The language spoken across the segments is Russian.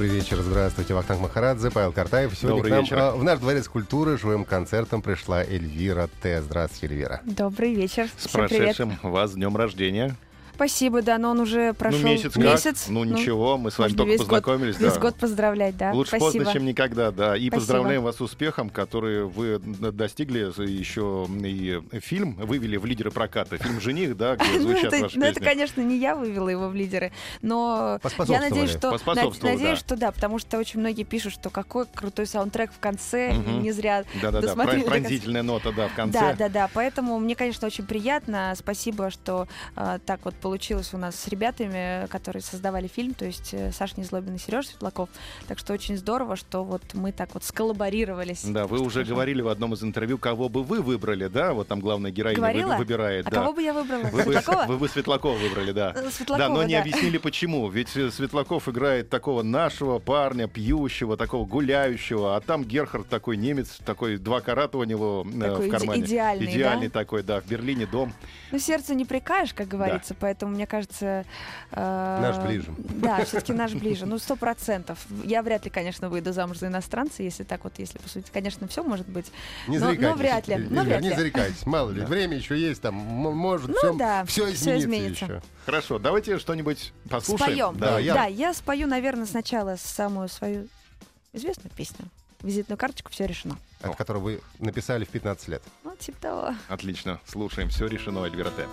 Добрый вечер, здравствуйте. Вахтанг Махарадзе, Павел Картаев. Сегодня Добрый к нам вечер. а, в наш дворец культуры живым концертом пришла Эльвира Т. Здравствуйте, Эльвира. Добрый вечер. С Всем привет. прошедшим вас днем рождения. Спасибо, да, но он уже прошел ну, месяц как? Ну, ничего, мы с вами только весь год- познакомились. Весь да. год поздравлять, да. Лучше Спасибо. поздно, чем никогда, да. И Спасибо. поздравляем вас с успехом, который вы достигли. Еще и фильм вывели в лидеры проката. Фильм «Жених», да, где Ну, звучат это, ваши ну, это, конечно, не я вывела его в лидеры, но я надеюсь, что, надеюсь, да. что да, потому что очень многие пишут, что какой крутой саундтрек в конце, не зря Да-да-да, пронзительная нота, да, в конце. Да, да, да. Поэтому мне, конечно, очень приятно. Спасибо, что э, так вот получилось у нас с ребятами, которые создавали фильм, то есть э, Саша Незлобин и Сережа Светлаков. Так что очень здорово, что вот мы так вот сколлаборировались. Да, вы уже Хорошо. говорили в одном из интервью, кого бы вы выбрали, да? Вот там главная героиня Говорила? выбирает. А да. кого бы я выбрала? Вы бы, Светлакова? вы бы Светлакова выбрали, да. Э, Да, Светлакова, но не да. объяснили почему. Ведь э, Светлаков играет такого нашего парня, пьющего, такого гуляющего, а там Герхард такой немец, такой два карата у него э, Такой в иде- кармане. идеальный, Идеальный да? такой, да, в Берлине дом. Ну, сердце не прикаешь, как говорится, поэтому, мне кажется... э, Наш ближе. Да, все-таки наш ближе. Ну, сто процентов. Я вряд ли, конечно, выйду замуж за иностранца, если так вот, если посудить. Конечно, все может быть. Не Но- но зарекайтесь. вряд ли, Эльвира, но вряд не ли. зарекайтесь. Мало ли, время еще есть, там, может, Ну все, да, все изменится, изменится. еще. Хорошо, давайте что-нибудь послушаем. Споем. Да, я- Да, я спою, наверное, сначала самую свою известную песню. Визитную карточку все решено. От которого вы написали в 15 лет. Ну, типа того. Отлично, слушаем. Все решено, Эльвира Т.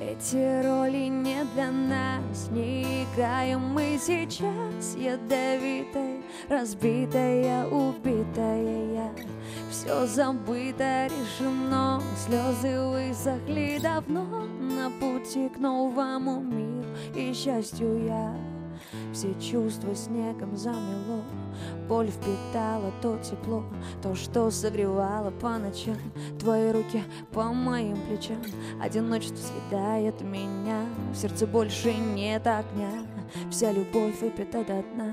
Эти роли не для нас, не играем мы сейчас. Ядовитая, разбитая, убитая я. Все забыто, решено, слезы высохли давно. На пути к новому миру и счастью я Все чувства снегом замело Боль впитала то тепло, то, что согревало по ночам. Твои руки по моим плечам Одиночество съедает меня В сердце больше нет огня. Вся любовь выпита до дна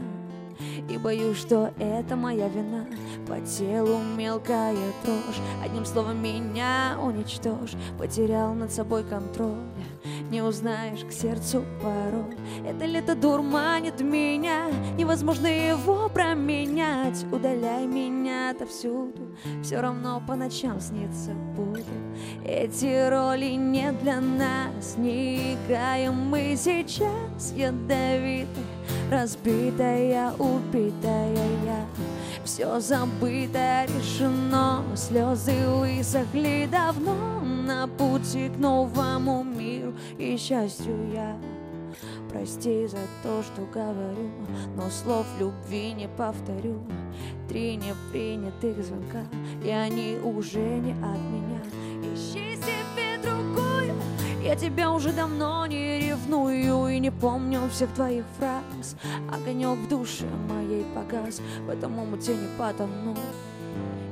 И боюсь, что это моя вина. По телу мелкая дрожь Одним словом, меня уничтожь. Потерял над собой контроль не узнаешь к сердцу порой. Это лето дурманит меня Невозможно его променять. Удаляй меня отовсюду Все равно по ночам снится буду. Эти роли не для нас Не играем мы сейчас Ядовитая, разбитая, убитая я все забыто, решено, слезы высохли давно На пути к новому миру? И счастью я Прости за то, что говорю, но слов любви не повторю. Три непринятых звонка, и они уже не от меня. Ищи себе другую, я тебя уже давно не ревную И не помню всех твоих фраз. Огонек в душе моей погас В этом омуте не потону.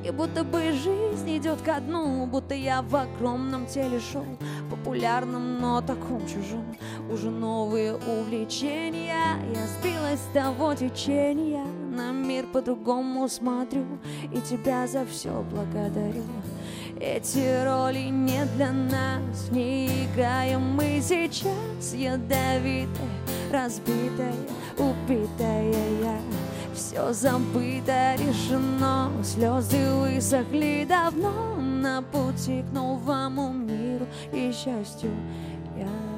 И будто бы жизнь идет ко дну Будто я в огромном теле шоу Популярном, но таком чужом. Уже новые увлечения Я сбилась с того течения. На мир по-другому смотрю И тебя за все благодарю эти роли не для нас, не играем мы сейчас. Ядовитая, разбитая, убитая я. Все забыто, решено, слезы высохли давно. На пути к новому миру и счастью я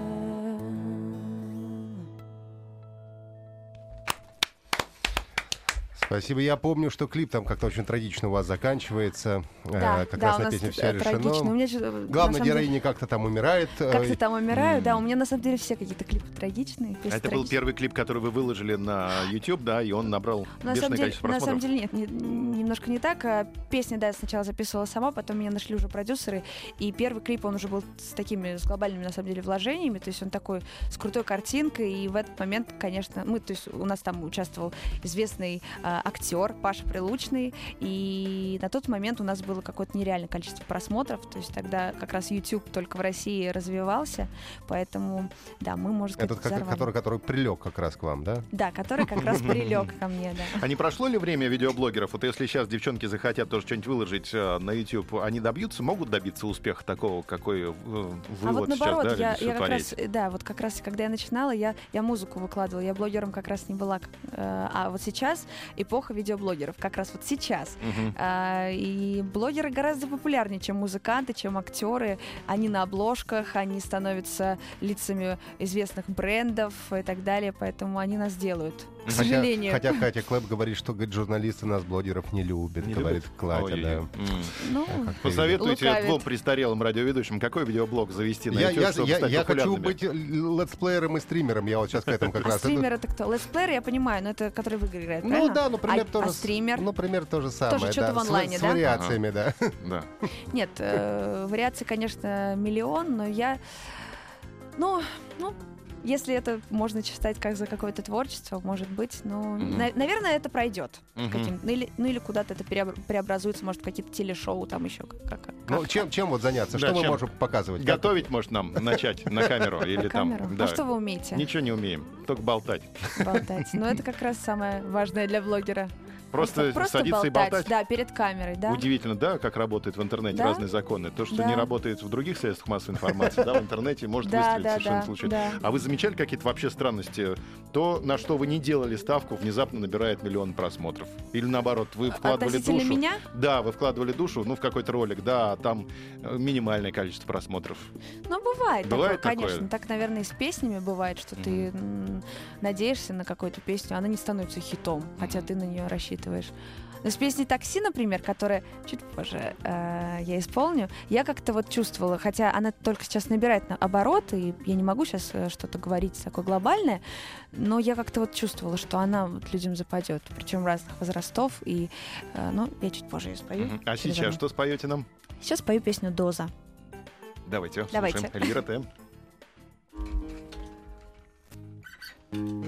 Спасибо. Я помню, что клип там как-то очень трагично у вас заканчивается. Да, Э, как да, раз у на нас песне э, трагично. У меня на Главная самом деле, героиня как-то там умирает. э, Как-то там умираю, да. М. У меня на самом деле все какие-то клипы трагичные. А Это был трагичные. первый клип, который вы выложили на YouTube, да, и он набрал На бешеное самом, деле, количество на просмотров. самом деле нет, не- немножко не так. А, Песни, да, я сначала записывала сама, потом меня нашли уже продюсеры, и первый клип, он уже был с такими, с глобальными, на самом деле, вложениями, то есть он такой с крутой картинкой, и в этот момент, конечно, мы, то есть у нас там участвовал известный а, актер Паша Прилучный, и на тот момент у нас было какое-то нереальное количество просмотров, то есть тогда как раз YouTube только в России развивался, поэтому, да, мы, можно сказать, Этот, взорвали. который, который прилег как раз к вам, да? Да, который как раз прилег ко мне, да. А не прошло ли время видеоблогеров? Вот если сейчас девчонки захотят тоже что-нибудь выложить э, на YouTube, они добьются, могут добиться успеха такого, какой э, вы а вот сейчас, наоборот, да, я, я как раз, да, вот как раз, когда я начинала, я, я музыку выкладывала, я блогером как раз не была. э, А вот сейчас эпоха видеоблогеров, как раз вот сейчас. Мгм. А, И блогеры гораздо популярнее, чем музыканты, чем актеры. Они на обложках, они становятся лицами известных брендов и так далее, поэтому они нас делают. К Хотя, сожалению. хотя Катя Клэп говорит, что говорит, журналисты нас, блогеров, не любят, Не говорит любят? Катя, да. М. Ну, А Посоветуйте Лукавит. двум престарелым радиоведущим, какой видеоблог завести на Я, YouTube, я, чтобы я, стать я хочу быть летсплеером и стримером. Я вот сейчас к этому как а раз. стример это кто? Летсплеер, я понимаю, но это который в игры играет, Ну правильно? да, например, а, тоже. а с- стример? Ну, например, то же самое. что-то да, в с- онлайне, с, да? вариациями, да. Да. Нет, э, вариаций, конечно, миллион, но я... Ну, ну, если это можно считать как за какое-то творчество, может быть, ну, Мгм. на- наверное, это пройдет. Каким- ну, или, ну или куда-то это преобр- преобразуется, может, в какие-то телешоу там еще. Как, как- Ну, как- чем, чем вот заняться? Да, Что мы можем показывать? Как- Готовить, может, нам начать на камеру или там. да. А что вы умеете Ничего не умеем, только болтать. болтать? Ну, это как раз самое важное для блогера. Просто, просто садиться и болтать. Да, перед камерой, да. Удивительно, да, как работает в интернете Да. разные законы. То, что Да. не работает в других средствах массовой информации, да, в интернете может выстрелить да, совершенно случайно. А вы замечали какие-то вообще странности? То, на что вы не делали ставку, внезапно набирает миллион просмотров. Или наоборот, вы вкладывали душу. меня? Да, вы вкладывали душу, ну, в какой-то ролик, да, а там э, минимальное количество просмотров. Ну, бывает, Бывает такое, такое? конечно. Так, наверное, и с песнями бывает, что ты надеешься на какую-то песню, она не становится хитом, хотя ты на нее рассчитываешь. Но с песней «Такси», например, которая чуть позже э, я исполню, я как-то вот чувствовала, хотя она только сейчас набирает на обороты, и я не могу сейчас э, что-то говорить такое глобальное, но я как-то вот чувствовала, что она вот людям западет, причем разных возрастов, и, э, ну, я чуть позже ее спою. А сейчас что споете нам? Сейчас пою песню «Доза». Давайте, Давайте. слушаем. Эльвира Т.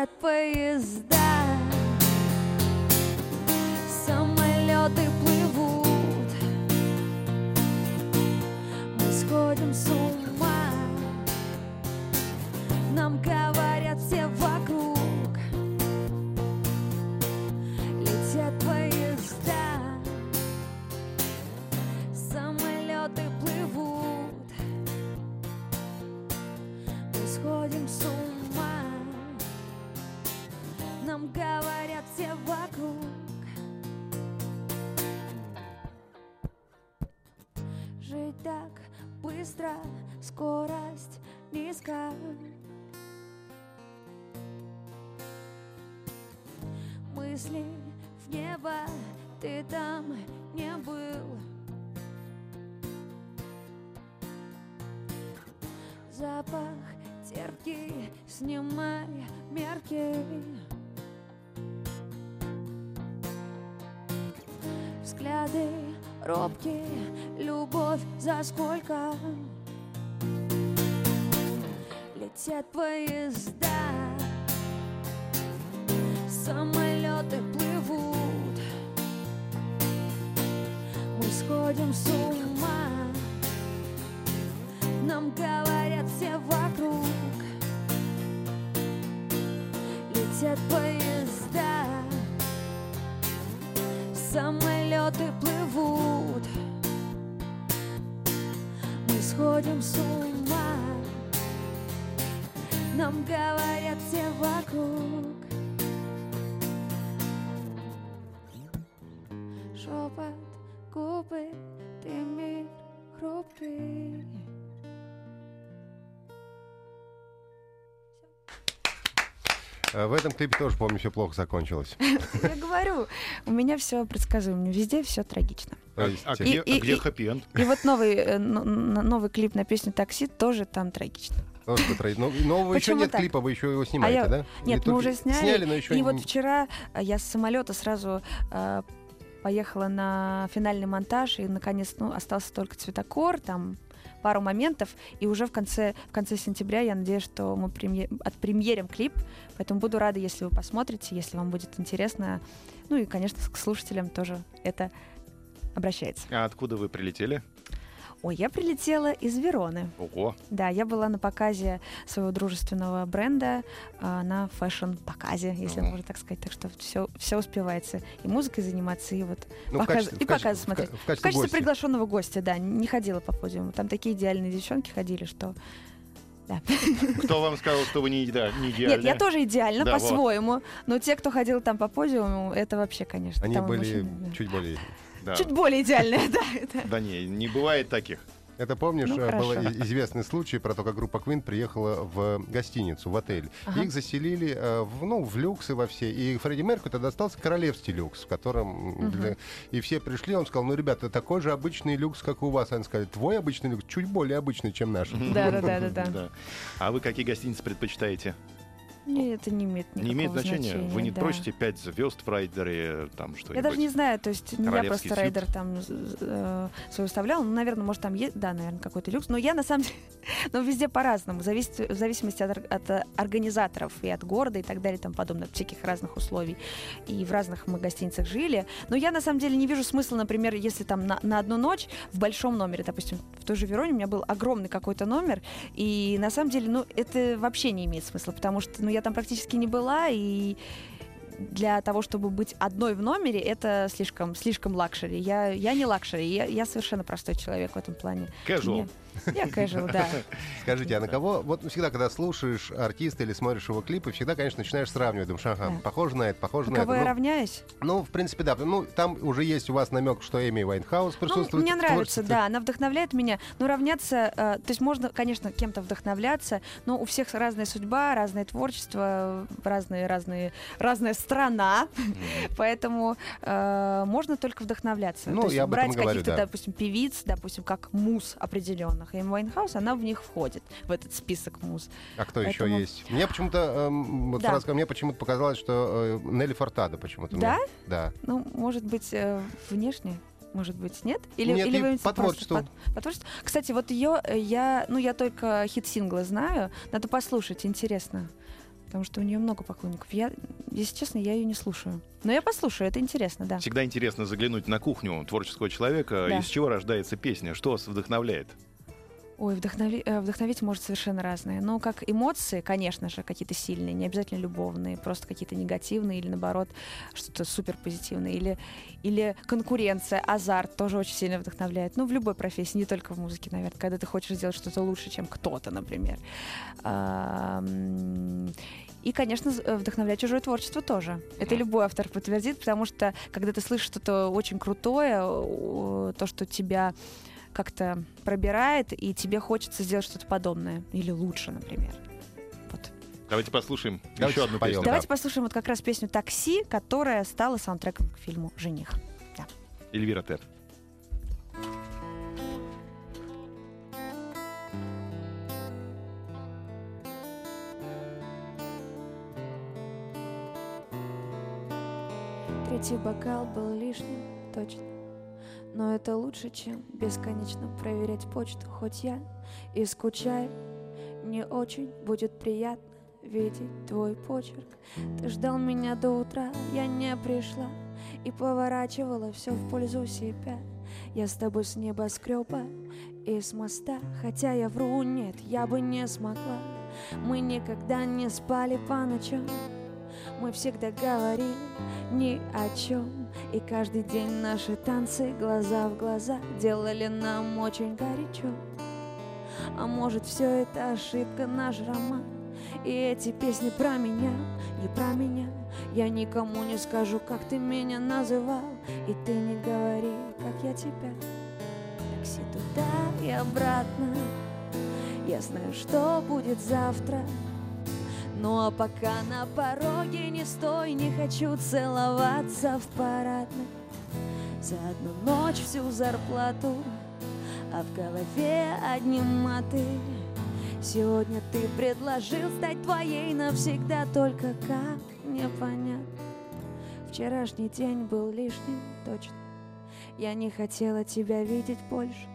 Летят поезда, самолеты плывут. Мы сходим с ума, нам говорят все быстро, скорость низкая. Мысли в небо, ты там не был. Запах терпкий, снимай мерки. Взгляды пробки, любовь за сколько Летят поезда, самолеты плывут. Мы сходим с ума, В этом клипе тоже, помню, все плохо закончилось. Я говорю, у меня все предсказуемо, везде все трагично. А, а где, а где и- хэппи-энд? И вот новый, э, но- но- новый клип на песню «Такси» тоже там трагично. трои- ну, Нового еще Почему нет так? клипа, вы еще его снимаете, я- да? Или Нет, мы уже сняли. Сняли, но еще И не- вот вчера э, я с самолета сразу э, поехала на финальный монтаж, и наконец, ну, остался только цветокор, там пару моментов, и уже в конце, в конце сентября я надеюсь, что мы премье- отпремьерим клип, поэтому буду рада, если вы посмотрите, если вам будет интересно. Ну и, конечно, к слушателям тоже это обращается. А откуда вы прилетели? Ой, я прилетела из Вероны. Ого. Да, я была на показе своего дружественного бренда а, на fashion -показе, если можно так сказать. Так что все, все успевается. И музыкой заниматься, и вот Ну, показ- качестве- и качестве- показы смотреть. в В в качестве качестве гостя. приглашенного гостя, да, не ходила по подиуму. Там такие идеальные девчонки ходили, что... Да. Кто вам сказал, что вы не, иде- не Нет, идеальны? я тоже идеально, Да, вот. по-своему. Но те, кто ходил там по подиуму, это вообще, конечно. Они были эмоционально, да. чуть более... Да. Чуть более идеальные, да. Да не, не бывает таких. Это помнишь, Ну, э, был известный случай про то, как группа Queen приехала в гостиницу, в отель. Ага. Их заселили э, в, ну, в люксы во все. И Фредди Меркьюри тогда остался королевский люкс, в котором... м, для- И все пришли, он сказал, ну, ребята, такой же обычный люкс, как и у вас. Они сказали, твой обычный люкс чуть более обычный, чем наш. Да, да, да, да, да. А вы какие гостиницы предпочитаете? Не, это не имеет никакого не имеет значения? Вы не да. просите 5 звезд в райдере, там что-нибудь? Я даже не знаю, то есть я просто сют. райдер там э, свой выставляла. Ну, наверное, может, там есть, да, наверное, какой-то люкс. Но я на самом деле, ну, везде по-разному. Зависит, в зависимости от, от, э, организаторов и от города и так далее тому подобное, от всяких разных условий. И в разных мы гостиницах жили. Но я на самом деле не вижу смысла, например, если там на, на одну ночь в большом номере, допустим, в той же Вероне у меня был огромный какой-то номер, и на самом деле, ну, это вообще не имеет смысла, потому что, ну, я там практически не была, и для того, чтобы быть одной в номере, это слишком, слишком luxury. Я, я не luxury, я, я совершенно простой человек в этом плане. Casual. Мне- Я casual, да. Скажите, а на кого... Вот всегда, когда слушаешь артиста или смотришь его клипы, всегда, конечно, начинаешь сравнивать. Думаешь, ага, Да. похоже на это, похоже На на кого это. я Ну, равняюсь? Ну, в принципе, да. Ну, там уже есть у вас намек, что Эми Вайнхаус Ну, присутствует. мне в нравится, да, она вдохновляет меня. Но равняться, э, то есть можно, конечно, кем-то вдохновляться, но у всех разная судьба, разное творчество, разные, разные, разная страна, поэтому э, можно только вдохновляться. Ну, то есть я брать каких-то, да. допустим, певиц, допустим, как муз определенных. Эми Вайнхаус, она в них входит, в этот список муз. А кто еще Поэтому- есть? Мне почему-то, эм, вот Да. фраза, мне почему-то показалось, что э, Нелли Фуртадо почему-то. мне- Да? Да. Ну, может быть, э, внешне? Может быть, нет? Или, Нет, или вы по творчеству. По, по творчеству? Кстати, вот ее я, ну, я только хит-синглы знаю. Надо послушать, интересно. Потому что у нее много поклонников. Я, если честно, я ее не слушаю. Но я послушаю, это интересно, да. Всегда интересно заглянуть на кухню творческого человека. Да. Из чего рождается песня? Что вас вдохновляет? Ой, вдохнови- э, вдохновить может совершенно разное. Ну, как эмоции, конечно же, какие-то сильные, не обязательно любовные, просто какие-то негативные или, наоборот, что-то супер позитивное. Или, или конкуренция, азарт тоже очень сильно вдохновляет. Ну, в любой профессии, не только в музыке, наверное, когда ты хочешь сделать что-то лучше, чем кто-то, например. И, конечно, э, вдохновлять чужое творчество тоже. Это любой автор подтвердит, потому что, когда ты слышишь что-то очень крутое, то, что тебя как-то пробирает, и тебе хочется сделать что-то подобное. Или лучше, например. Вот. Давайте послушаем Давайте еще одну споем. песню. Да. Давайте послушаем вот как раз песню «Такси», которая стала саундтреком к фильму «Жених». Эльвира Т. Третий бокал был лишним, точно Но это лучше, чем бесконечно проверять почту Хоть я и скучаю, не очень будет приятно видеть твой почерк. Ты ждал меня до утра, я не пришла И поворачивала все в пользу себя. Я с тобой с небоскреба и с моста Хотя я вру, нет, я бы не смогла. Мы никогда не спали по ночам Мы всегда говорили ни о чем И каждый день наши танцы глаза в глаза Делали нам очень горячо. А может все это ошибка, наш роман? И эти песни про меня, не про меня. Я никому не скажу, как ты меня называл. И ты не говори, как я тебя. Такси туда и обратно. Я знаю, что будет завтра ну а пока на пороге не стой, не хочу целоваться в парадной За одну ночь всю зарплату, а в голове одни маты Сегодня ты предложил стать твоей навсегда, только как непонятно. Вчерашний день был лишним, точно. Я не хотела тебя видеть больше.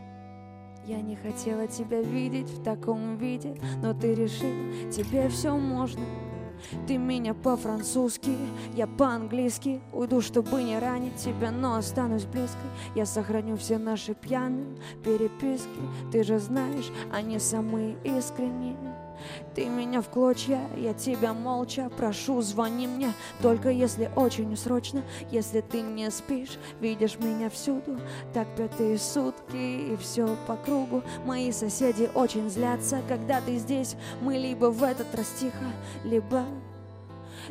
Я не хотела тебя видеть в таком виде, но ты решил, тебе все можно. Ты меня по-французски, я по-английски. Уйду, чтобы не ранить тебя, но останусь близкой. Я сохраню все наши пьяные переписки. Ты же знаешь, они самые искренние ты меня в клочья, я тебя молча прошу, звони мне. Только если очень срочно, если ты не спишь Видишь меня всюду, так пятые сутки И все по кругу, мои соседи очень злятся Когда ты здесь, мы либо в этот раз тихо, либо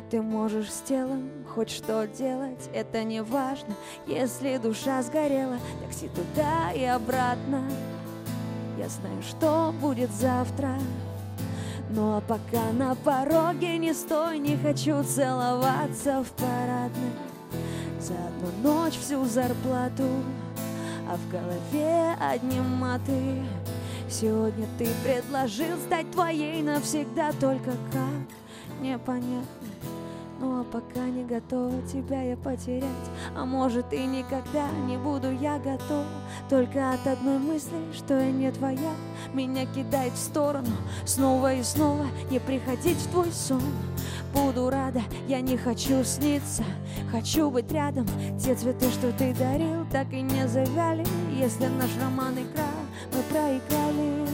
ты можешь с телом хоть что делать, это не важно Если душа сгорела, такси туда и обратно. Я знаю, что будет завтра ну а пока на пороге не стой, не хочу целоваться в парадной. За одну ночь всю зарплату, а в голове одни маты. Сегодня ты предложил стать твоей навсегда, только как? Непонятно а пока не готова тебя я потерять. А может и никогда не буду я готова Только от одной мысли, что я не твоя. Меня кидает в сторону снова и снова Не приходить в твой сон. Буду рада, я не хочу сниться. Хочу быть рядом. Те цветы, что ты дарил, так и не завяли. Если наш роман игра, мы проиграли.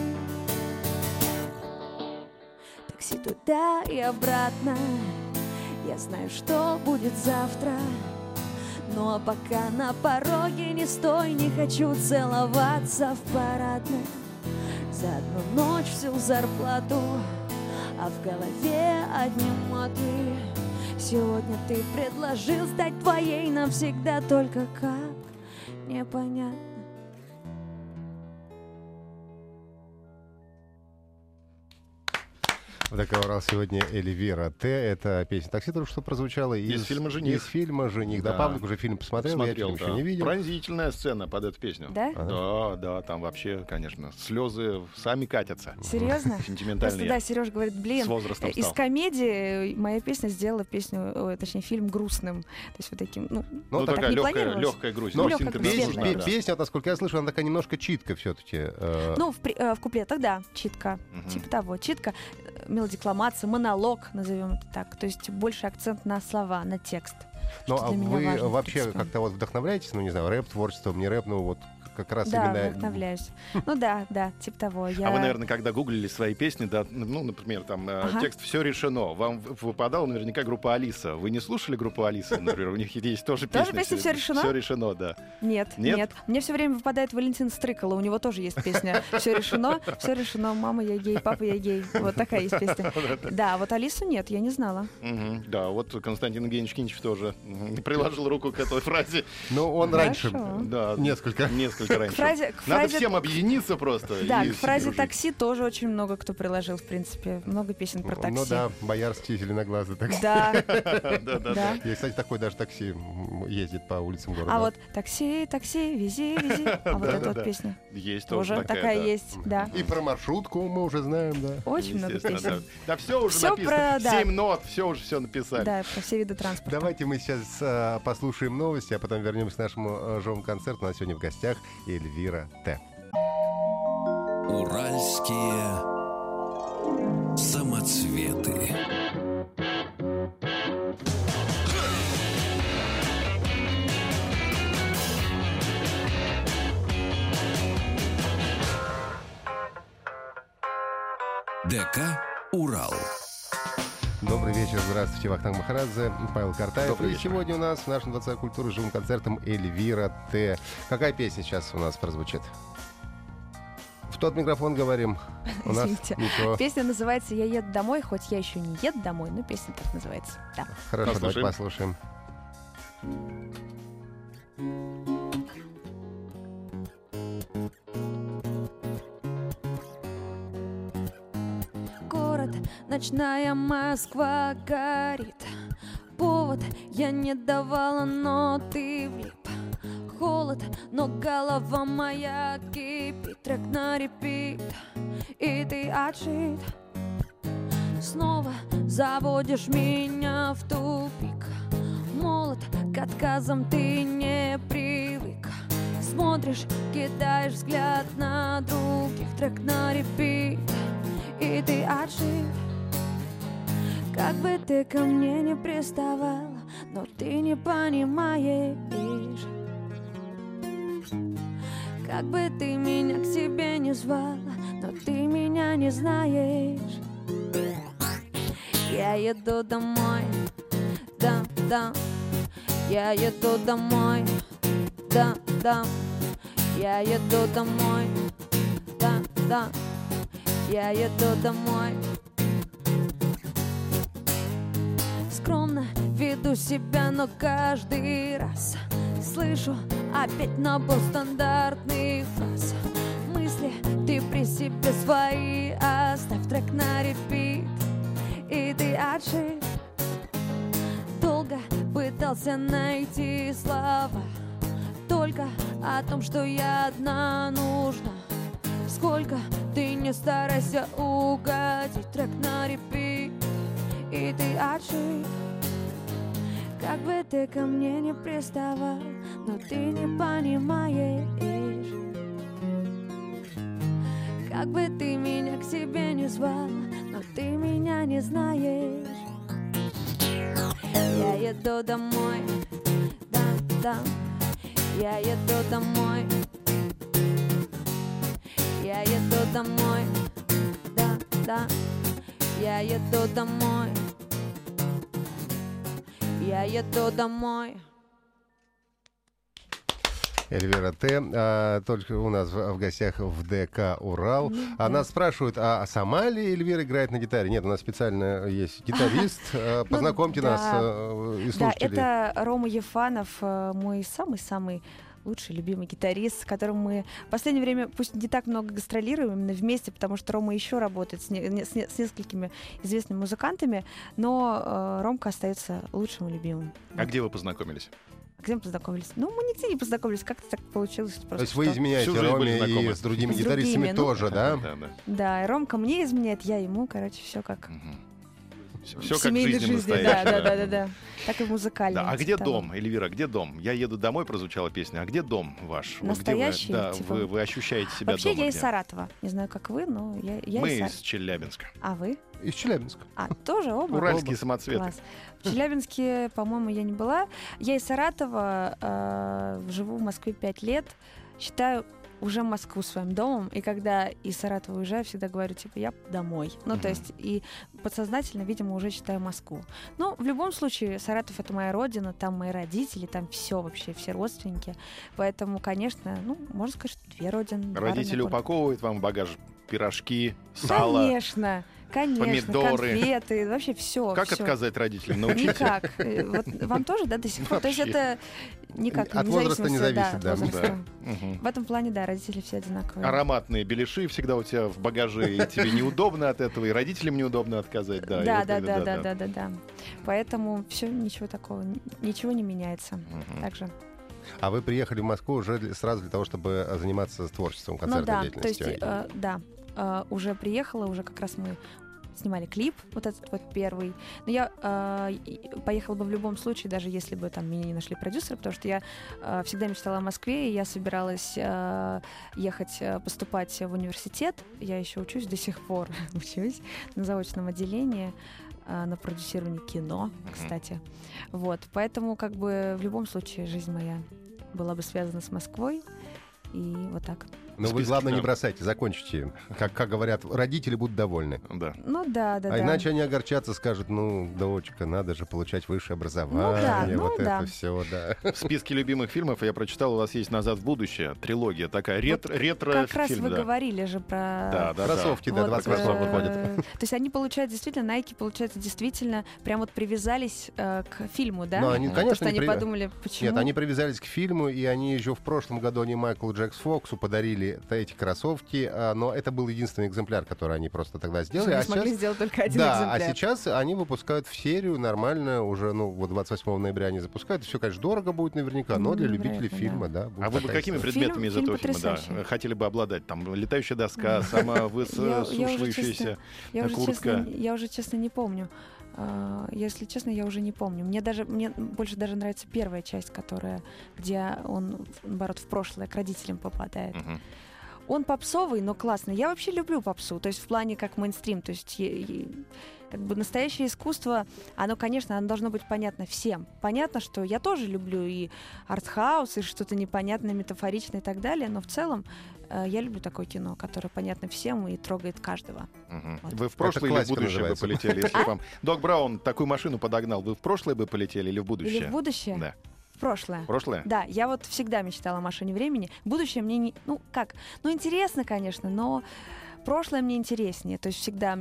Такси туда и обратно я знаю, что будет завтра. Ну а пока на пороге не стой Не хочу целоваться в парадной. За одну ночь всю зарплату А в голове одни маты Сегодня ты предложил стать твоей навсегда Только как? Непонятно Такая урал сегодня Эльвира Т. Это песня «Такси» только что прозвучала из, Из фильма «Жених». Из фильма «Жених». Да, Да. Павлик уже фильм посмотрел, я Смотрел, фильм да. еще не видел. Пронзительная сцена под эту песню. Да? Да, да, там вообще, конечно, слезы сами катятся. Серьезно? Просто Сентиментальные. да, Сереж говорит, блин, С возрастом из комедии моя песня сделала песню, точнее, фильм грустным. То есть вот таким, ну, Ну, Ну, так такая не легкая, легкая грусть. Но Ну, легкая Песня, да. песня, вот, насколько я слышал, она такая немножко читка все-таки. ну в, э, в куплетах, да, читка. Типа того, читка, э, мелодикламация, монолог, назовем это так. То есть больше акцент на слова, на текст. Ну, а вы важно, вообще как-то вот вдохновляетесь, ну, не знаю, рэп-творчеством, не рэп, ну, вот как раз Да, именно... вдохновляюсь. Ну да, да, типа того. Я... А вы, наверное, когда гуглили свои песни, да, ну, например, там э, Ага. текст «Все решено», вам выпадала наверняка группа «Алиса». Вы не слушали группу «Алиса», например? У них есть тоже Тоже песня. песня «Всё решено»? «Все решено», да. Нет, Нет? нет, Мне все время выпадает Валентин Стрыкало, у него тоже есть песня «Все решено», «Все решено», «Мама, я гей», «Папа, я гей». Вот такая есть песня. Да, вот Алису нет, я не знала. Да, вот Константин Евгеньевич Кинчев тоже приложил руку к этой фразе. Ну, он раньше Да, несколько. несколько только раньше. фразе- к Надо фразе- всем объединиться просто. Да, к фразе дружить. такси тоже очень много кто приложил, в принципе. Много песен про такси. Ну да, боярский зеленоглазый такси. Да, Да-да-да. да. Я, кстати, такой даже такси ездит по улицам города. А вот такси, такси, вези, вези. А вот эта вот песня Есть тоже тоже такая да. есть, да. И про маршрутку мы уже знаем, да. Очень много песен. Да, все уже Всё написано. про- да. Семь нот, все уже все написали. Да, про все виды транспорта. Давайте мы сейчас э, послушаем новости, а потом вернемся к нашему э, живому концерту. У нас сегодня в гостях Эльвира Т. Уральские самоцветы. ДК «Урал». Добрый вечер, здравствуйте, Вахтанг Махарадзе, Павел Картаев. Добрый и вечер. сегодня у нас в нашем Дворце культуры живым концертом Эльвира Т. Какая песня сейчас у нас прозвучит? В тот микрофон говорим. У нас ничего. Песня называется «Я еду домой», хоть я еще не еду домой, но песня так называется. Да. Хорошо, давайте Послушаем. Город, ночная Москва горит. Повод я не давала, но ты влип. Холод, но голова моя кипит Трек на репит, и ты отшит. Снова заводишь меня в тупик. Молод, к отказам ты не привык. Смотришь, кидаешь взгляд на других Трек на репит, и ты отшит Как бы ты ко мне не приставала Но ты не понимаешь. Как бы ты меня к себе не звала Но ты меня не знаешь. Я еду домой Да, да. Я еду домой Да, да. Я еду домой Да, да Я еду домой. Скромно веду себя, но каждый раз Слышу опять набор стандартных фраз. Мысли ты при себе свои Оставь трек на репит И ты отшит Долго пытался найти слова Только о том, что я одна нужна Сколько ты не старайся угодить. Трек на репит И ты отшит Как бы ты ко мне не приставал Но ты не понимаешь. Как бы ты меня к себе не звал Но ты меня не знаешь. Я еду домой Да, да. Я еду домой Я еду домой Да, да Я еду домой Я еду домой Эльвира Т. а, только у нас в, в гостях в ДК «Урал». А нас спрашивают, а сама ли Эльвира играет на гитаре? Нет, у нас специально есть гитарист. А, Познакомьте да. нас э, и Да, слушателей. это Рома Ефанов, э, мой самый-самый лучший, любимый гитарист, с которым мы в последнее время, пусть не так много гастролируем именно вместе, потому что Рома еще работает с, не- с не- с несколькими известными музыкантами, но э, Ромка остается лучшим и любимым. А где вы познакомились? Где мы познакомились? Ну, мы нигде не познакомились, как-то так получилось. То Просто есть вы что- изменяете Роме и с другими С гитаристами другими, ну. тоже, да? Да, да. Да, и Ромка мне изменяет, я ему, короче, все как Все, в как в семейной жизни, жизни. Да, настоящей, да, да, да, да. Так и в музыкальной. Да, а где типа дом, Эльвира, где дом? Я еду домой, прозвучала песня. А где дом ваш? Настоящий, Где вы, да, типа? вы, вы ощущаете себя Вообще дома я из где? Саратова. Не знаю, как вы, но я, я Мы из Саратова. из Челябинска. А вы? Из Челябинска. А, тоже оба? Уральские Оба. самоцветы. Класс. В Челябинске, по-моему, я не была. Я из Саратова, э, живу в Москве пять лет. Считаю уже Москву своим домом, и когда из Саратова уезжаю, всегда говорю, типа, я домой. Ну, Мгм. то есть, и подсознательно, видимо, уже считаю Москву. Ну, в любом случае, Саратов — это моя родина, там мои родители, там все вообще, все родственники. Поэтому, конечно, ну, можно сказать, что две родины. Родители упаковывают вам багаж пирожки, сало. Конечно, Конечно, помидоры. конфеты, вообще все. Как отказать родителям? Научите. Никак. Э, Вот вам тоже, да, до сих пор? То есть это никак От возраста не зависит, да. Да. Мгм. В этом плане, да, родители все одинаковые. Ароматные беляши всегда у тебя в багаже, и тебе неудобно от этого, и родителям неудобно отказать. Да, Да, да, да, да, да, да, да. Поэтому все, ничего такого, ничего не меняется. Также. А вы приехали в Москву уже сразу для того, чтобы э, заниматься творчеством, Ну концертной да, то есть, деятельностью? э, да, э, уже приехала, уже как раз мы снимали клип, вот этот вот первый. Но я э, поехала бы в любом случае, даже если бы там меня не нашли продюсеры, потому что я э, всегда мечтала о Москве, и я собиралась э, ехать э, поступать в университет. Я еще учусь до сих пор, учусь на заочном отделении э, на продюсировании кино, кстати. Вот, поэтому как бы в любом случае жизнь моя была бы связана с Москвой. И вот так. Но вы, списке, главное, не да. бросайте, закончите. Как, как говорят, родители будут довольны. Да. Ну да, да, а да. иначе они огорчатся, скажут, ну, дочка, надо же получать высшее образование. да, ну вот да. это все, да. В списке любимых фильмов я прочитал, у вас есть «Назад в будущее», трилогия такая, ретро, ретро Как раз фильм, вы да. говорили же про... Да, да, Кроссовки, да, вот, 28 э, выходят. То есть они, получается, действительно, Nike, получается, действительно прям вот привязались э, к фильму, да? Но они, конечно, что не они при- подумали, почему... Нет, они привязались к фильму, и они еще в прошлом году они Майклу Джекс Фоксу подарили эти кроссовки, а, но это был единственный экземпляр, который они просто тогда сделали. не А смогли сейчас, сделать только один да, экземпляр. а сейчас они выпускают в серию нормально, уже, ну, вот 28 ноября они запускают. Все, конечно, дорого будет наверняка, но для Ну, любителей вероятно, фильма, да. будет А вы бы какими предметами из Фильм- этого фильм фильма да, потрясающий. хотели бы обладать? Там летающая доска, уже, самовысушивающаяся куртка. я уже, честно, не помню. А, Если честно, я уже не помню. Мне даже мне больше даже нравится первая часть, которая, где он, наоборот, в прошлое к родителям попадает. Мгм. Он попсовый, но классный. Я вообще люблю попсу, то есть в плане как мейнстрим, то есть как бы настоящее искусство, оно, конечно, оно должно быть понятно всем. Понятно, что я тоже люблю и артхаус, и что-то непонятное, метафоричное и так далее, но в целом э, я люблю такое кино, которое понятно всем и трогает каждого. Мгм. Вот. Вы в прошлое или в будущее бы называется. полетели, если вам Док Браун такую машину подогнал, вы в прошлое бы полетели или в будущее? Или в будущее? Да. В прошлое. В прошлое? Да, я вот всегда мечтала о машине времени. Будущее мне не... Ну, как? Ну, интересно, конечно, но прошлое мне интереснее. То есть всегда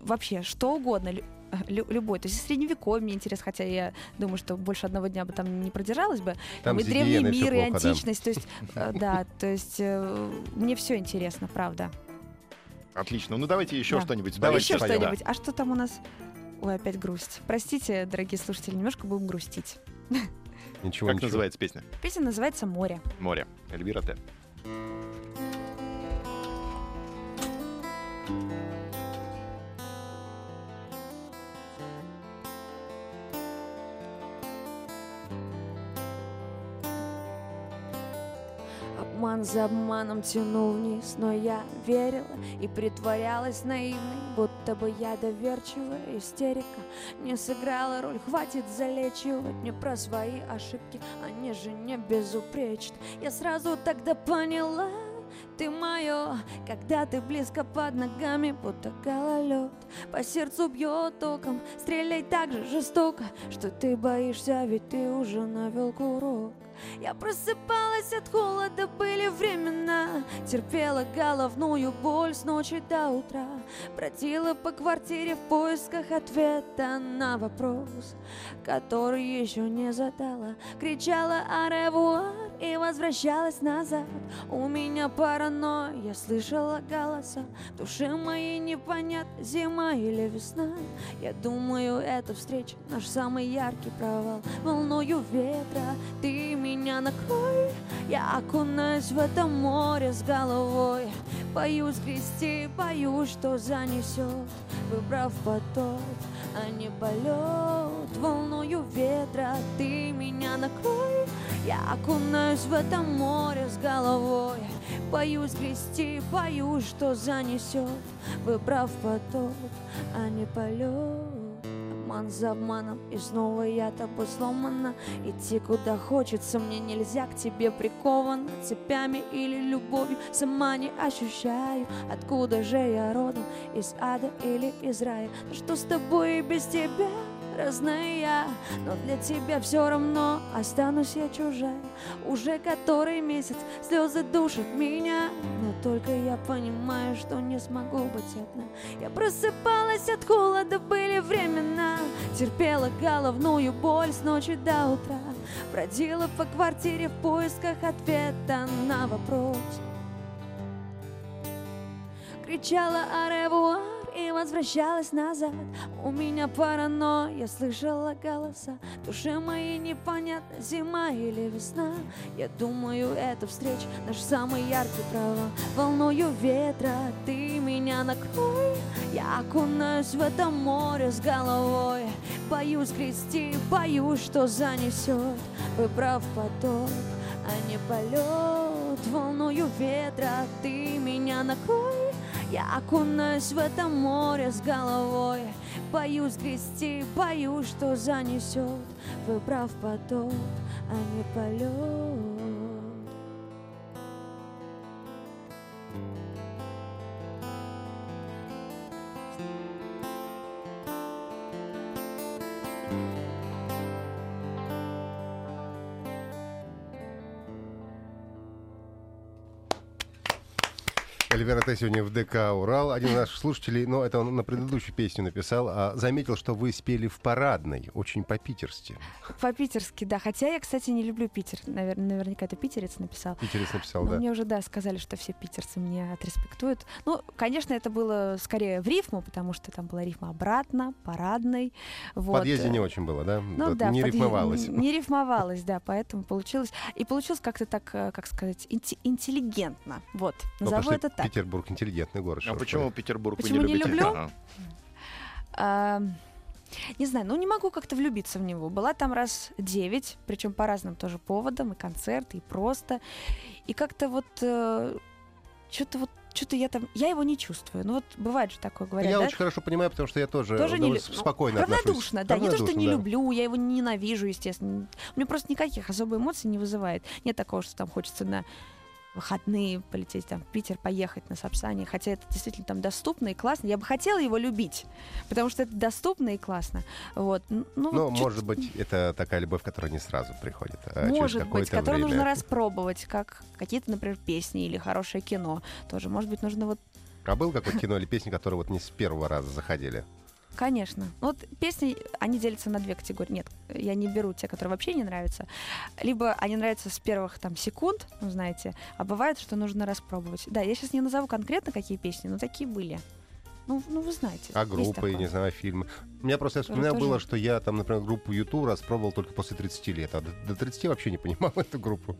вообще что угодно, лю- лю- любой. То есть и средневековье мне интересно, хотя я думаю, что больше одного дня бы там не продержалась бы. Там и древний мир, и плохо, да. античность. То есть, э, да, то есть э, мне все интересно, правда. Отлично. Ну давайте еще Да. что-нибудь. Давайте Еще что-нибудь. А что там у нас? Ой, опять грусть. Простите, дорогие слушатели, немножко будем грустить. Ничего, Как ничего. называется песня? Песня называется «Море». Море. Эльвира Т. Обман за обманом тянул вниз, но я верила и притворялась наивной, будто бы я доверчивая истерика не сыграла роль. Хватит залечивать мне про свои ошибки, они же не безупречны. Я сразу тогда поняла, ты мое, когда ты близко под ногами, будто гололед По сердцу бьет током, стреляй так же жестоко Что ты боишься, ведь ты уже навел курок я просыпалась от холода, были времена Терпела головную боль с ночи до утра. Бродила по квартире в поисках ответа на вопрос Который еще не задала. Кричала «Аревуар» и возвращалась назад. У меня паранойя, слышала голоса. В душе моей непонятно, зима или весна. Я думаю, эта встреча наш самый яркий провал. Волною ветра ты меня накрой. Я окунаюсь в это море с головой. Боюсь грести, боюсь, что занесет. Выбрав поток, а не полет. Волною ветра ты меня накрой. Я окунаюсь в это море с головой. Боюсь грести, боюсь, что занесет. Выбрав поток, а не полет. Обман за обманом, и снова я тобой сломана. Идти куда хочется, мне нельзя к тебе прикован Цепями или любовью, сама не ощущаю. Откуда же я родом, из ада или из рая? Что с тобой и без тебя разная Но для тебя все равно останусь я чужая. Уже который месяц слезы душат меня Но только я понимаю, что не смогу быть одна. Я просыпалась от холода, были времена. Терпела головную боль с ночи до утра. Бродила по квартире в поисках ответа на вопрос. Кричала о ревуар и возвращалась назад. У меня паранойя, слышала голоса. Душе моей непонятно, зима или весна. Я думаю, эта встреча наш самый яркий провал. Волною ветра ты меня накрой. Я окунаюсь в это море с головой. Боюсь грести, боюсь, что занесет. Выбрав потоп, а не полет. Волною ветра ты меня накрой я окунаюсь в это море с головой. Боюсь грести, боюсь, что занесет. Выбрав потоп, а не полет Эльвира Т. сегодня в ДК «Урал». Один из наших слушателей, ну, это он на предыдущую песню написал, а, заметил, что вы спели в парадной, очень по-питерски. По-питерски, да. Хотя я, кстати, не люблю Питер. Навер- наверняка это питерец написал. Питерец написал, Но да. мне уже, да, сказали, что все питерцы меня отреспектуют. Ну, конечно, это было скорее в рифму, потому что там была рифма обратно, парадной. В Вот. подъезде не очень было, да? Ну Вот да, не рифмовалось. Не, рифмовалось, да, поэтому получилось. И получилось как-то так, э, как сказать, инте- интеллигентно. Вот, Ну, назову это так. Петербург интеллигентный город. А почему вы. Петербург Почему вы не не любите? люблю? Ага. А, не знаю, ну не могу как-то влюбиться в него. Была там раз девять, причем по разным тоже поводам, и концерты, и просто. И как-то вот что-то вот что-то я там, я его не чувствую. Ну вот бывает же такое, говорят, Я да? очень хорошо понимаю, потому что я тоже, Тоже не ну, спокойно отношусь. Равнодушно, да. Не то, что Равнодушно, не да. люблю, я его не ненавижу, естественно. Мне просто никаких особо эмоций не вызывает. Нет такого, что там хочется на выходные полететь там в Питер, поехать на Сапсане, хотя это действительно там доступно и классно. Я бы хотела его любить, потому что это доступно и классно. Вот. Ну, Ну, вот может быть, это такая любовь, которая не сразу приходит, а может быть, которую время. нужно распробовать, как какие-то, например, песни или хорошее кино. Тоже, может быть, нужно вот А был какое-то кино или песни, которые вот не с первого раза заходили? Конечно. Ну, Вот песни, они делятся на две категории. Нет, я не беру те, которые вообще не нравятся. Либо они нравятся с первых там секунд, ну, знаете, а бывает, что нужно распробовать. Да, я сейчас не назову конкретно, какие песни, но такие были. Ну, ну вы знаете. А группы, не знаю, фильмы. У меня просто, я вспоминаю, тоже- было, что я там, например, группу YouTube распробовал только после 30 лет, а до, до 30 вообще не понимал эту группу.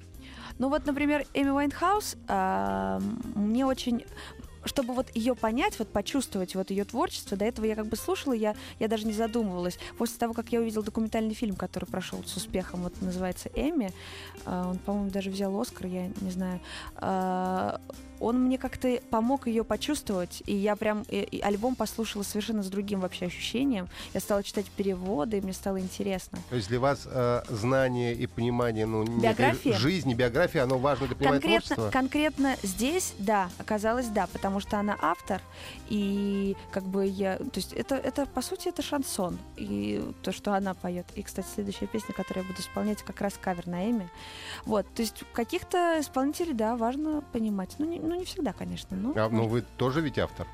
Ну вот, например, Эми Уайнхаус, а, мне очень чтобы вот ее понять, вот почувствовать вот ее творчество, до этого я как бы слушала, я, я даже не задумывалась. После того, как я увидела документальный фильм, который прошел с успехом, вот называется Эми, а, он, по-моему, даже взял Оскар, я не знаю. Он мне как-то помог ее почувствовать, и я прям и- и альбом послушала совершенно с другим вообще ощущением. Я стала читать переводы, и мне стало интересно. То есть для вас э, знание и понимание ну, Биография? жизни, биографии, оно важно для понимания Конкретно, творчества? конкретно здесь, да, оказалось, да, потому что она автор, и как бы я, то есть это, это по сути, это шансон, и то, что она поет. И, кстати, следующая песня, которую я буду исполнять, как раз кавер на Эми. Вот, то есть каких-то исполнителей, да, важно понимать. Ну, не, ну, не всегда, конечно. но А, ну вы тоже ведь автор?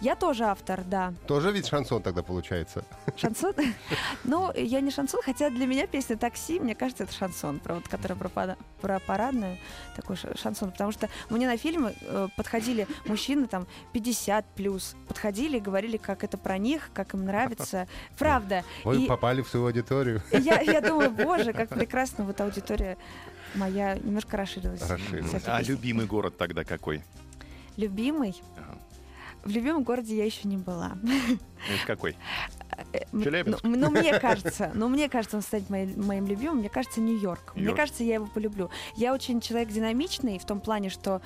Я тоже автор, да. Тоже ведь шансон тогда получается? Шансон? Ну, я не шансон, хотя для меня песня «Такси», мне кажется, это шансон, про, вот, которая про, про парадную, такой ша- шансон. Потому что мне на фильмы э, подходили мужчины там 50 плюс, подходили и говорили, как это про них, как им нравится. Правда. Вы И попали в свою аудиторию. я, я думаю, боже, как прекрасно вот аудитория моя немножко расширилась. Расширилась. А любимый город тогда какой? Любимый? Ага. В любимом городе я еще не была. Это какой? Э, Челябинск? Ну, ну, мне кажется, ну, мне кажется, он станет моим, моим любимым. Мне кажется, Нью-Йорк. Мне кажется, я его полюблю. Я очень человек динамичный в том плане, что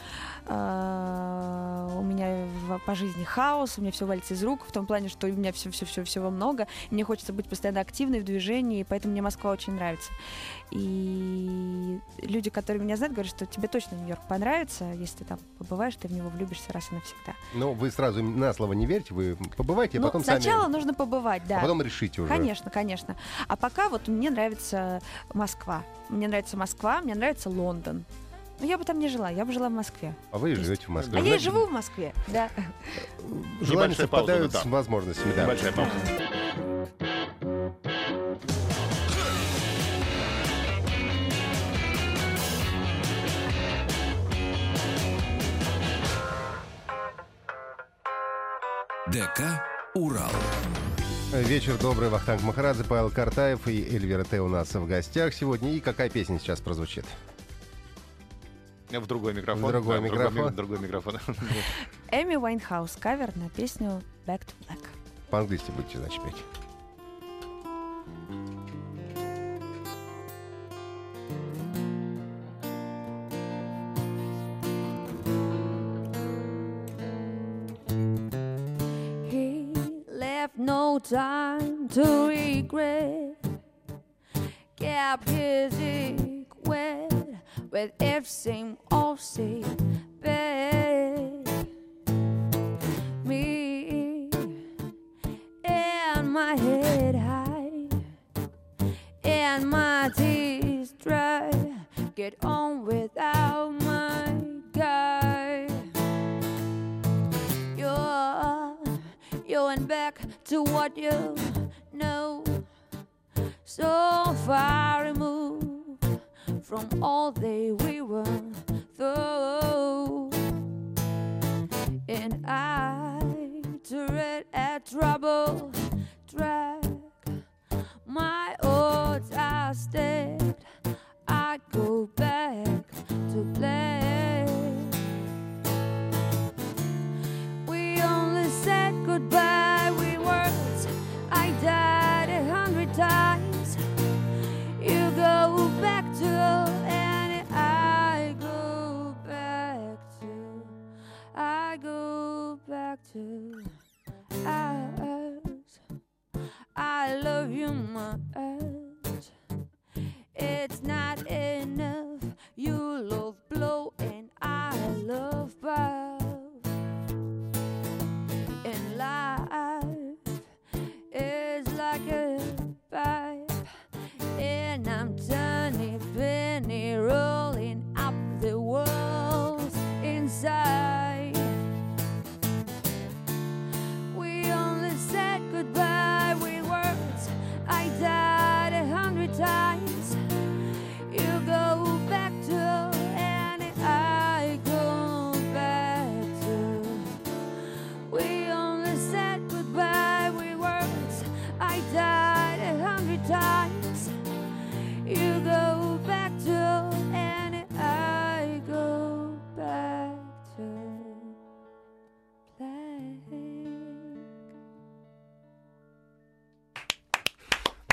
э, у меня в- по жизни хаос, у меня все валится из рук, в том плане, что у меня все, все, все, всего много. Мне хочется быть постоянно активной в движении, поэтому мне Москва очень нравится. И люди, которые меня знают, говорят, что тебе точно Нью-Йорк понравится, если ты там побываешь, ты в него влюбишься раз и навсегда. Ну, вы сразу на слово не верьте, вы побывайте, а Ну, потом сначала сами... нужно побывать, да. Да. А потом решите уже. Конечно, конечно. А пока вот мне нравится Москва. Мне нравится Москва, мне нравится Лондон. Но я бы там не жила, я бы жила в Москве. А вы Есть. живете в А Москве. я и Значит- живу в Москве, да. Желания Небольшая пауза, совпадают да. с возможностями. да. Небольшая пауза. ДК «Урал». Вечер добрый, Вахтанг Махарадзе, Павел Картаев и Эльвира Т. у нас в гостях сегодня. И какая песня сейчас прозвучит? В другой микрофон. В другой Да, ми- микрофон. Другой микрофон. Эми Уайнхаус, кавер на песню Back to Black. По-английски будете, значит, петь. No time to regret. Kept his wet with everything all said bad. Me and my head high and my teeth dry. Get on without my to what you know. So far removed from all that we were through. And I tread a trouble track. My odds are stacked. I go back to black. Us. I love you much. It's not enough. You love blow and I love bow.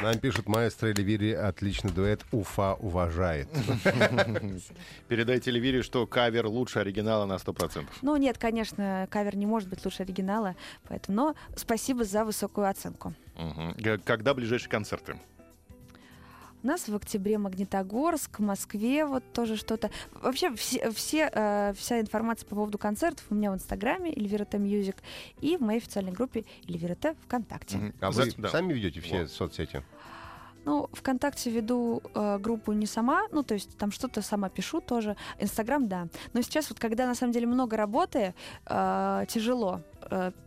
Нам пишут маэстро Эльвире, отличный дуэт, Уфа уважает. Передайте Эльвире, что кавер лучше оригинала на 100%. Ну нет, конечно, кавер не может быть лучше оригинала, поэтому, но спасибо за высокую оценку. Г- Когда ближайшие концерты? У нас в октябре Магнитогорск, в Москве вот тоже что-то. Вообще все, все, э, вся информация по поводу концертов у меня в Инстаграме Elvira T Music и в моей официальной группе Эльвира Т. ВКонтакте. А вы да. сами ведете все Вот. соцсети? Ну, ВКонтакте веду э, группу не сама, ну, то есть там что-то сама пишу тоже. Инстаграм, да. Но сейчас вот, когда на самом деле много работы, э, тяжело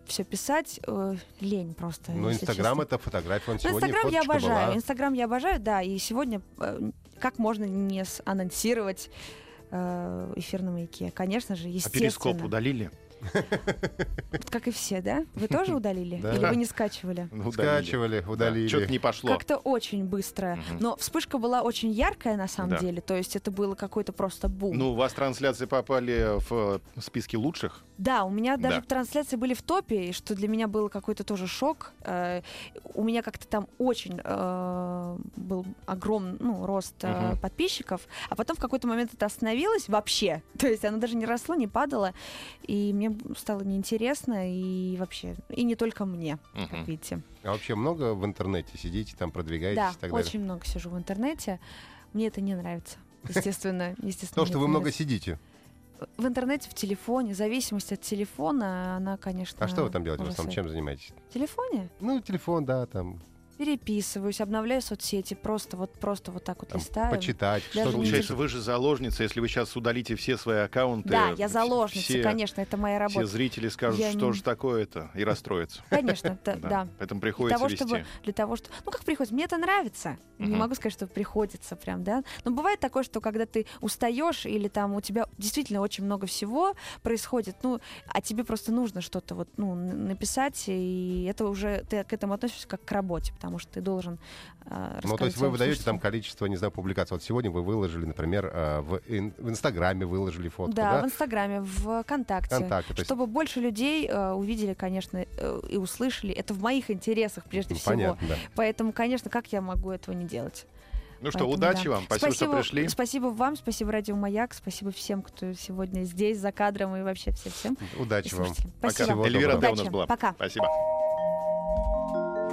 все писать, э, лень просто. Ну, Инстаграм это фотография. Он Ну, сегодня Инстаграм я обожаю. была. Инстаграм я обожаю, да. И сегодня э, как можно не анонсировать э, эфир на маяке? Конечно же, А естественно. перископ удалили? Вот Как и все, да? Вы тоже удалили? Да. Или вы не скачивали? Ну, Скачивали, удалили. Что-то не пошло. Как-то очень быстро. Мгм. Но вспышка была очень яркая на самом Да. деле. То есть это было какой-то просто бум. Ну, у вас трансляции попали в э, списки лучших. Да, у меня даже Да. трансляции были в топе, и что для меня был какой-то тоже шок. Э, У меня как-то там очень э, был огромный ну, рост Мгм. подписчиков, а потом в какой-то момент это остановилось вообще. То есть оно даже не росло, не падало, и мне стало неинтересно, и вообще, и не только мне, Мгм. как видите. А вообще много в интернете сидите, там продвигаетесь Да, и так далее? очень много сижу в интернете. Мне это не нравится. Естественно, естественно. Мне что вы много сидите. В интернете, в телефоне, зависимость от телефона, она, конечно... А что вы там делаете в основном? ужасает. Чем занимаетесь? В телефоне? Ну, телефон, да, там, Переписываюсь, обновляю соцсети, просто вот, просто вот так вот там листаю. почитать, Даже что не Получается, вы же заложница, если вы сейчас удалите все свои аккаунты. Да, я заложница, все- конечно, это моя Все работа. зрители скажут, Я что не- же такое-то, и расстроятся. Конечно, да, да. Поэтому Для приходится того, вести. чтобы, для того, что... Ну, как приходится? Мне это нравится. Не могу сказать, что приходится прям, да. Но бывает такое, что когда ты устаешь или там у тебя действительно очень много всего происходит, ну, а тебе просто нужно что-то вот, ну, написать, и это уже... Ты к этому относишься как к работе, потому что ты должен э, Ну, то есть вы выдаете там количество, не знаю, публикаций. Вот сегодня вы выложили, например, э, в, ин- в Инстаграме выложили фотку, Да, да? в Инстаграме, в ВКонтакте. Контакты. То есть, Чтобы больше людей э, увидели, конечно, э, и услышали. Это в моих интересах прежде ну, всего. понятно, да. Поэтому, конечно, как я могу этого не делать? Ну что, Поэтому, удачи да. вам. Спасибо, что пришли. Спасибо вам, спасибо Радио Маяк, спасибо всем, кто сегодня здесь, за кадром и вообще всем-всем. Удачи вам. слушателям. Пока. Спасибо. Всего Эльвира. Д. у нас Удачи. была. Пока. Спасибо.